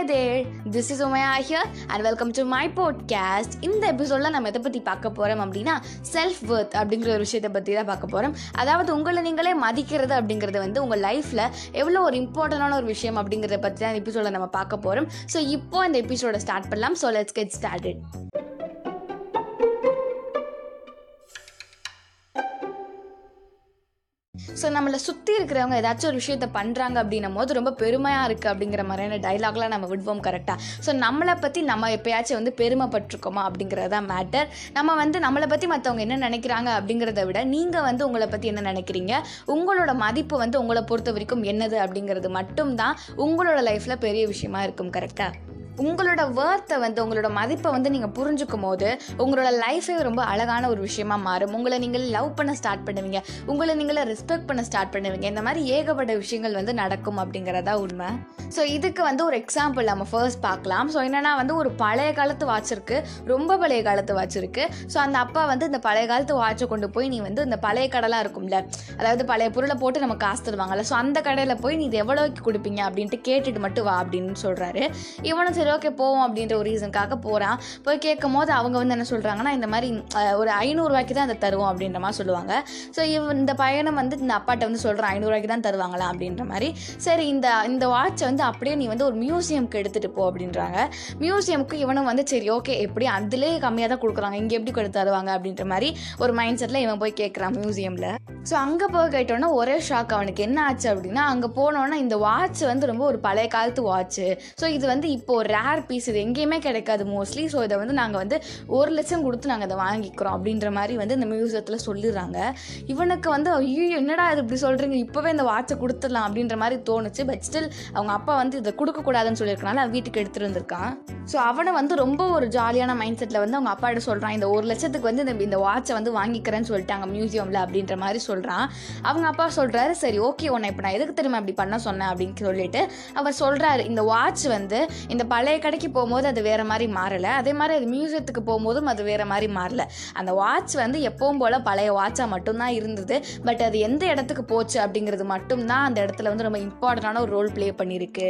Hi there this is Umaiya here and welcome to my podcast இந்த எபிசோடில் நம்ம எதை பற்றி பார்க்க போகிறோம் அப்படின்னா செல்ஃப் ஒர்த் அப்படிங்கிற ஒரு விஷயத்தை பற்றி தான் பார்க்க போகிறோம் அதாவது உங்களை நீங்களே மதிக்கிறது அப்படிங்கிறது வந்து உங்கள் லைஃப்பில் எவ்வளோ ஒரு இம்பார்ட்டண்டான ஒரு விஷயம் அப்படிங்கிறத பற்றி தான் எபிசோடில் நம்ம பார்க்க போகிறோம் ஸோ இப்போ இந்த எபிசோட ஸ்டார்ட் பண்ணலாம். So let's get started so நம்மளை சுற்றி இருக்கிறவங்க ஏதாச்சும் ஒரு விஷயத்த பண்ணுறாங்க அப்படின்னும் போது ரொம்ப பெருமையாக இருக்குது அப்படிங்கிற மாதிரியான டைலாக்லாம் நம்ம விடுவோம் கரெக்டாக ஸோ நம்மளை பற்றி நம்ம எப்பயாச்சும் வந்து பெருமைப்பட்டிருக்கோமா அப்படிங்கிறது தான் மேட்டர் நம்ம வந்து நம்மளை பற்றி மற்றவங்க என்ன நினைக்கிறாங்க அப்படிங்கிறத விட நீங்கள் வந்து உங்களை பற்றி என்ன நினைக்கிறீங்க? உங்களோட மதிப்பு வந்து உங்களை பொறுத்த வரைக்கும் என்னது அப்படிங்கிறது மட்டும்தான் உங்களோட லைஃப்பில் பெரிய விஷயமா இருக்கும் கரெக்டாக உங்களோட வேர்த்தை வந்து உங்களோட மதிப்பை வந்து நீங்கள் புரிஞ்சுக்கும் போது உங்களோட லைஃபே ரொம்ப அழகான ஒரு விஷயமா மாறும். உங்களை நீங்கள் லவ் பண்ண ஸ்டார்ட் பண்ணுவீங்க. உங்களை நீங்களே ரெஸ்பெக்ட் பண்ண ஸ்டார்ட் பண்ணுவீங்க. இந்த மாதிரி ஏகப்பட்ட விஷயங்கள் வந்து நடக்கும் அப்படிங்கிறதா உண்மை. ஸோ இதுக்கு வந்து ஒரு எக்ஸாம்பிள் நம்ம ஃபர்ஸ்ட் பார்க்கலாம். ஸோ என்னென்னா வந்து ஒரு பழைய காலத்து வாட்ச் இருக்குது ரொம்ப பழைய காலத்து வாட்ச் இருக்குது ஸோ அந்த அப்பா வந்து இந்த பழைய காலத்து வாட்சை கொண்டு போய் நீ வந்து இந்த பழைய கடலாக இருக்கும்ல. அதாவது பழைய பொருளை போட்டு நம்ம காசு தருவாங்கல்ல. ஸோ அந்த கடையில் போய் நீ இது எவ்வளோக்கு கொடுப்பீங்க அப்படின்ட்டு கேட்டுட்டு மட்டும் வா அப்படின்னு சொல்கிறாரு இவனும் சரி ஓகே போவோம் அப்படின்ற ஒரு ரீசனுக்காக போகிறான் போய் கேட்கும் போது அவங்க வந்து என்ன சொல்கிறாங்கன்னா இந்த மாதிரி ஒரு ஐநூறுரூவாய்க்கு தான் அதை தருவோம் அப்படின்ற மாதிரி சொல்லுவாங்க. ஸோ இவ இந்த பையனை வந்து இந்த அப்பாட்ட வந்து சொல்கிறான் ஐநூறுரூவாய்க்கு தான் தருவாங்களா அப்படின்ற மாதிரி. சரி இந்த இந்த வாட்சை வந்து அப்படியே நீ வந்து ஒரு மியூசியம்க்கு எடுத்துகிட்டு போ அப்படின்றாங்க. மியூசியமுக்கு இவனும் வந்து சரி ஓகே எப்படி அதுலேயே கம்மியாக தான் கொடுக்குறாங்க இங்கே எப்படி கொடுத்து தருவாங்க அப்படின்ற மாதிரி ஒரு மைண்ட் செட்டில் இவன் போய் கேட்குறான் மியூசியமில். ஸோ அங்கே போய் கேட்டோன்னா ஒரே ஷாக் அவனுக்கு. என்ன ஆச்சு அப்படின்னா அங்கே போனோன்னா இந்த வாட்ச் வந்து ரொம்ப ஒரு பழைய காலத்து வாட்ச்சு ஸோ இது வந்து இப்போ ஒரு ரேர் பீஸ் இது எங்கேயுமே கிடைக்காது மோஸ்ட்லி ஸோ இதை வந்து நாங்கள் வந்து ஒரு லட்சம் கொடுத்து நாங்கள் இதை வாங்கிக்கிறோம் அப்படின்ற மாதிரி வந்து இந்த மியூசியத்தில் சொல்லிடுறாங்க. இவனுக்கு வந்து ஐயோ என்னடா இது இப்படி சொல்கிறீங்க இப்போவே இந்த வாட்சை கொடுத்துடலாம் அப்படின்ற மாதிரி தோணுச்சு. பட் ஸ்டில் அவங்க அப்பா வந்து இதை கொடுக்கக்கூடாதுன்னு சொல்லியிருக்கனால அவன் வீட்டுக்கு எடுத்துகிட்டு வந்திருக்கான். ஸோ அவனை வந்து ரொம்ப ஒரு ஜாலியான மைண்ட் செட்டில் வந்து அவங்க அப்பாட்ட சொல்கிறான் இந்த ஒரு லட்சத்துக்கு வந்து இந்த இந்த வாட்சை வந்து வாங்கிக்கிறேன்னு சொல்லிட்டாங்க மியூசியமில் அப்படின்ற மாதிரி சொல்கிறான் அவங்க அப்பா சொல்கிறாரு சரி ஓகே உன்னை இப்போ நான் எதுக்கு திரும்ப அப்படி பண்ண சொன்னேன் அப்படின்னு சொல்லிட்டு அவர் சொல்கிறாரு இந்த வாட்ச் வந்து இந்த பழைய கடைக்கு போகும்போது அது வேற மாதிரி மாறலை. அதே மாதிரி அது மியூசியத்துக்கு போகும்போதும் அது வேற மாதிரி மாறல. அந்த வாட்ச் வந்து எப்பவும் போல் பழைய வாட்சாக மட்டும்தான் இருந்தது. பட் அது எந்த இடத்துக்கு போச்சு அப்படிங்கிறது மட்டும்தான் அந்த இடத்துல வந்து ரொம்ப இம்பார்ட்டண்டான ஒரு ரோல் ப்ளே பண்ணியிருக்கு.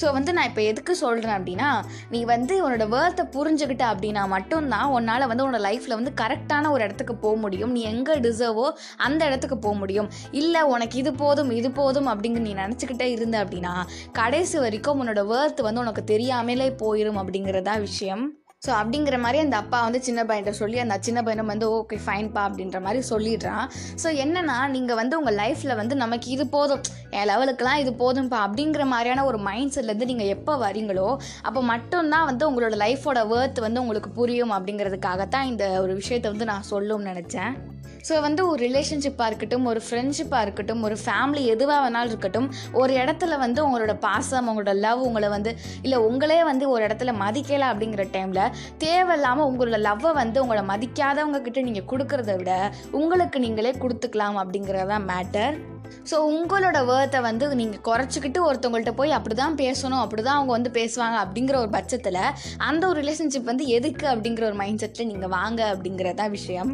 ஸோ வந்து நான் இப்போ எதுக்கு சொல்கிறேன் அப்படின்னா நீ வந்து உன்னோட வேர்த்தை புரிஞ்சுக்கிட்ட அப்படின்னா மட்டும்தான் உன்னால் வந்து உன்னோட லைஃப்பில் வந்து கரெக்டான ஒரு இடத்துக்கு போக முடியும். நீ எங்கே டிசர்வோ அந்த இடத்துக்கு போக முடியும். இல்லை உனக்கு இது போதும் இது போதும் அப்படிங்கிற நீ நினச்சிக்கிட்டே இருந்த அப்படின்னா கடைசி வரைக்கும் உன்னோட வேர்த்து வந்து உனக்கு தெரியாமலே போயிடும் அப்படிங்கிறதா விஷயம். ஸோ அப்படிங்கிற மாதிரி அந்த அப்பா வந்து சின்ன பையன்கிட்ட சொல்லி அந்த சின்ன பையனும் வந்து ஓகே ஃபைன்ப்பா அப்படின்ற மாதிரி சொல்லிடுறான். ஸோ என்னன்னா நீங்கள் வந்து உங்கள் லைஃப்பில் வந்து நமக்கு இது போதும். என் லெவலுக்குலாம் இது போதும்ப்பா அப்படிங்கிற மாதிரியான ஒரு மைண்ட் செட்லேருந்து நீங்கள் எப்போ வரீங்களோ அப்போ மட்டும்தான் வந்து உங்களோட லைஃபோட வேர்த் வந்து உங்களுக்கு புரியும் அப்படிங்கிறதுக்காகத்தான் இந்த ஒரு விஷயத்தை வந்து நான் சொல்லணும்னு நினச்சேன். ஸோ வந்து ஒரு ரிலேஷன்ஷிப்பாக இருக்கட்டும் ஒரு ஃப்ரெண்ட்ஷிப்பாக இருக்கட்டும் ஒரு ஃபேமிலி எதுவாக வேணாலும் இருக்கட்டும் ஒரு இடத்துல வந்து உங்களோட பாசம் உங்களோட லவ் உங்களை வந்து இல்லை உங்களே வந்து ஒரு இடத்துல மதிக்கலை அப்படிங்கிற டைமில் தேவையில்லாமல் உங்களோட லவ்வை வந்து உங்களை மதிக்காதவங்க கிட்ட நீங்கள் கொடுக்கறத விட உங்களுக்கு நீங்களே கொடுத்துக்கலாம் அப்படிங்கிறதான் மேட்டர் ஸோ உங்களோட வேர்த்தை வந்து நீங்கள் குறைச்சிக்கிட்டு ஒருத்தவங்கள்ட்ட போய் அப்படி தான் பேசணும் அப்படி தான் அவங்க வந்து பேசுவாங்க அப்படிங்கிற ஒரு பட்சத்தில் அந்த ஒரு ரிலேஷன்ஷிப் வந்து எதுக்கு அப்படிங்கிற ஒரு மைண்ட் செட்டில் நீங்கள் வாங்க அப்படிங்கிறதான் விஷயம்.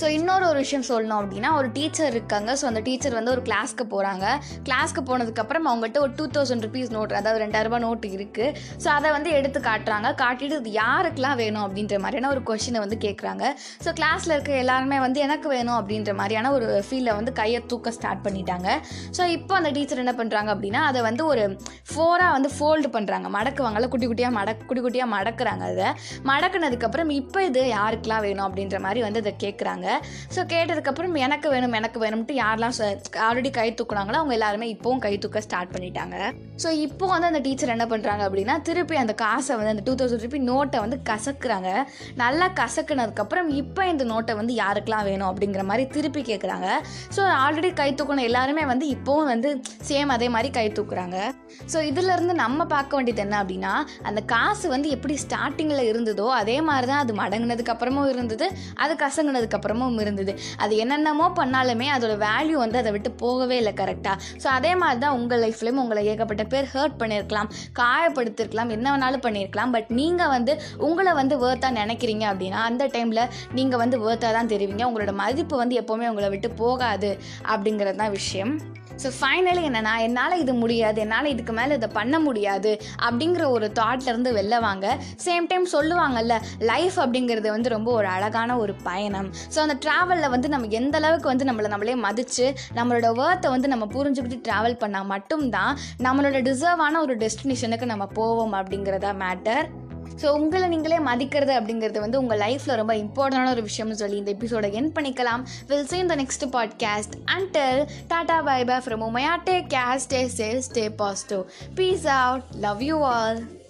ஸோ இன்னொரு ஒரு விஷயம் சொல்லணும் அப்படின்னா ஒரு டீச்சர் இருக்காங்க. ஸோ அந்த டீச்சர் வந்து ஒரு கிளாஸ்க்கு போகிறாங்க கிளாஸ்க்கு போனதுக்கப்புறம் அவங்கள்ட்ட ஒரு டூ தௌசண்ட் ருபீஸ் நோட் அதாவது ரெண்டாயிரரூபா நோட்டு இருக்குது ஸோ அதை வந்து எடுத்து காட்டுறாங்க. காட்டிட்டு இது யாருக்கெல்லாம் வேணும் அப்படின்ற மாதிரியான ஒரு கொஷினை வந்து கேட்குறாங்க ஸோ கிளாஸில் இருக்க எல்லாருமே வந்து எனக்கு வேணும் அப்படின்ற மாதிரியான ஒரு ஃபீலை வந்து கையை தூக்க ஸ்டார்ட் பண்ணிட்டாங்க. ஸோ இப்போ அந்த டீச்சர் என்ன பண்ணுறாங்க அப்படின்னா அதை வந்து ஒரு ஃபோராக வந்து ஃபோல்டு பண்ணுறாங்க மடக்குவாங்கல்ல குட்டி குட்டியாக மடக் குட்டி குட்டியாக மடக்குறாங்க அதை. மடக்குனதுக்கப்புறம் இப்போ இது யாருக்கெல்லாம் வேணும் அப்படின்ற மாதிரி வந்து அதை கேட்குறாங்க ஸோ கேட்டதுக்கப்புறம் எனக்கு வேணும் எனக்கு வேணும்ட்டு யாரெல்லாம் ஆல்ரெடி கை தூக்குனாங்களோ அவங்க எல்லாருமே இப்போவும் கை தூக்க ஸ்டார்ட் பண்ணிட்டாங்க. ஸோ இப்போ வந்து அந்த டீச்சர் என்ன பண்ணுறாங்க அப்படின்னா திருப்பி அந்த காசை வந்து அந்த டூ தௌசண்ட் ருபி நோட்டை வந்து கசக்குறாங்க. நல்லா கசக்குனதுக்கப்புறம் இப்போ இந்த நோட்டை வந்து யாருக்கெல்லாம் வேணும் அப்படிங்கிற மாதிரி திருப்பி கேட்குறாங்க ஸோ ஆல்ரெடி கை தூக்கின எல்லாருமே வந்து இப்போவும் வந்து சேம் அதே மாதிரி கை தூக்குறாங்க. ஸோ இதுலேருந்து நம்ம பார்க்க வேண்டியது என்ன அப்படின்னா அந்த காசு வந்து எப்படி ஸ்டார்டிங்கில் இருந்ததோ அதே மாதிரி தான் அது மடங்குனதுக்கு அப்புறமும் இருந்தது அது கசங்கினதுக்கப்புறம் அப்புறமும் இருந்தது. அது என்னென்னமோ பண்ணாலுமே அதோட வேல்யூ வந்து அதை விட்டு போகவே இல்லை கரெக்டாக ஸோ அதே மாதிரி தான் உங்கள் லைஃப்லேயும் உங்களை ஏகப்பட்ட பேர் ஹர்ட் பண்ணியிருக்கலாம் காயப்படுத்திருக்கலாம் என்ன வேணாலும் பண்ணியிருக்கலாம். பட் நீங்கள் வந்து உங்களை வந்து வேர்த்தாக நினைக்கிறீங்க அப்படின்னா அந்த டைமில் நீங்கள் வந்து வேர்த்தாக தான் தெரிவிங்க. உங்களோட மதிப்பு வந்து எப்போவுமே உங்களை விட்டு போகாது அப்படிங்கிறது தான் விஷயம். ஸோ ஃபைனலி என்னன்னா என்னால் இது முடியாது என்னால் இதுக்கு மேலே இதை பண்ண முடியாது அப்படிங்கிற ஒரு தாட்லேருந்து வெளில வாங்க. சேம் டைம் சொல்லுவாங்கல்ல லைஃப் அப்படிங்கிறது வந்து ரொம்ப ஒரு அழகான ஒரு பயணம். ஸோ அந்த ட்ராவலில் வந்து நம்ம எந்த அளவுக்கு வந்து நம்மளை நம்மளே மதித்து நம்மளோட ஒர்த்தை வந்து நம்ம புரிஞ்சுக்கிட்டு ட்ராவல் பண்ணால் மட்டும்தான் நம்மளோட டிசர்வான ஒரு டெஸ்டினேஷனுக்கு நம்ம போவோம் அப்படிங்கிறதா மேட்டர் ஸோ உங்களை நீங்களே மதிக்கிறது அப்படிங்கிறது வந்து உங்கள் லைஃப்பில் ரொம்ப இம்பார்ட்டண்டான ஒரு விஷயம்னு சொல்லி இந்த எபிசோட என் பண்ணிக்கலாம். Will see the next podcast podcast. Until tata bye bye from Umaiya take care stay sales stay positive peace out love you all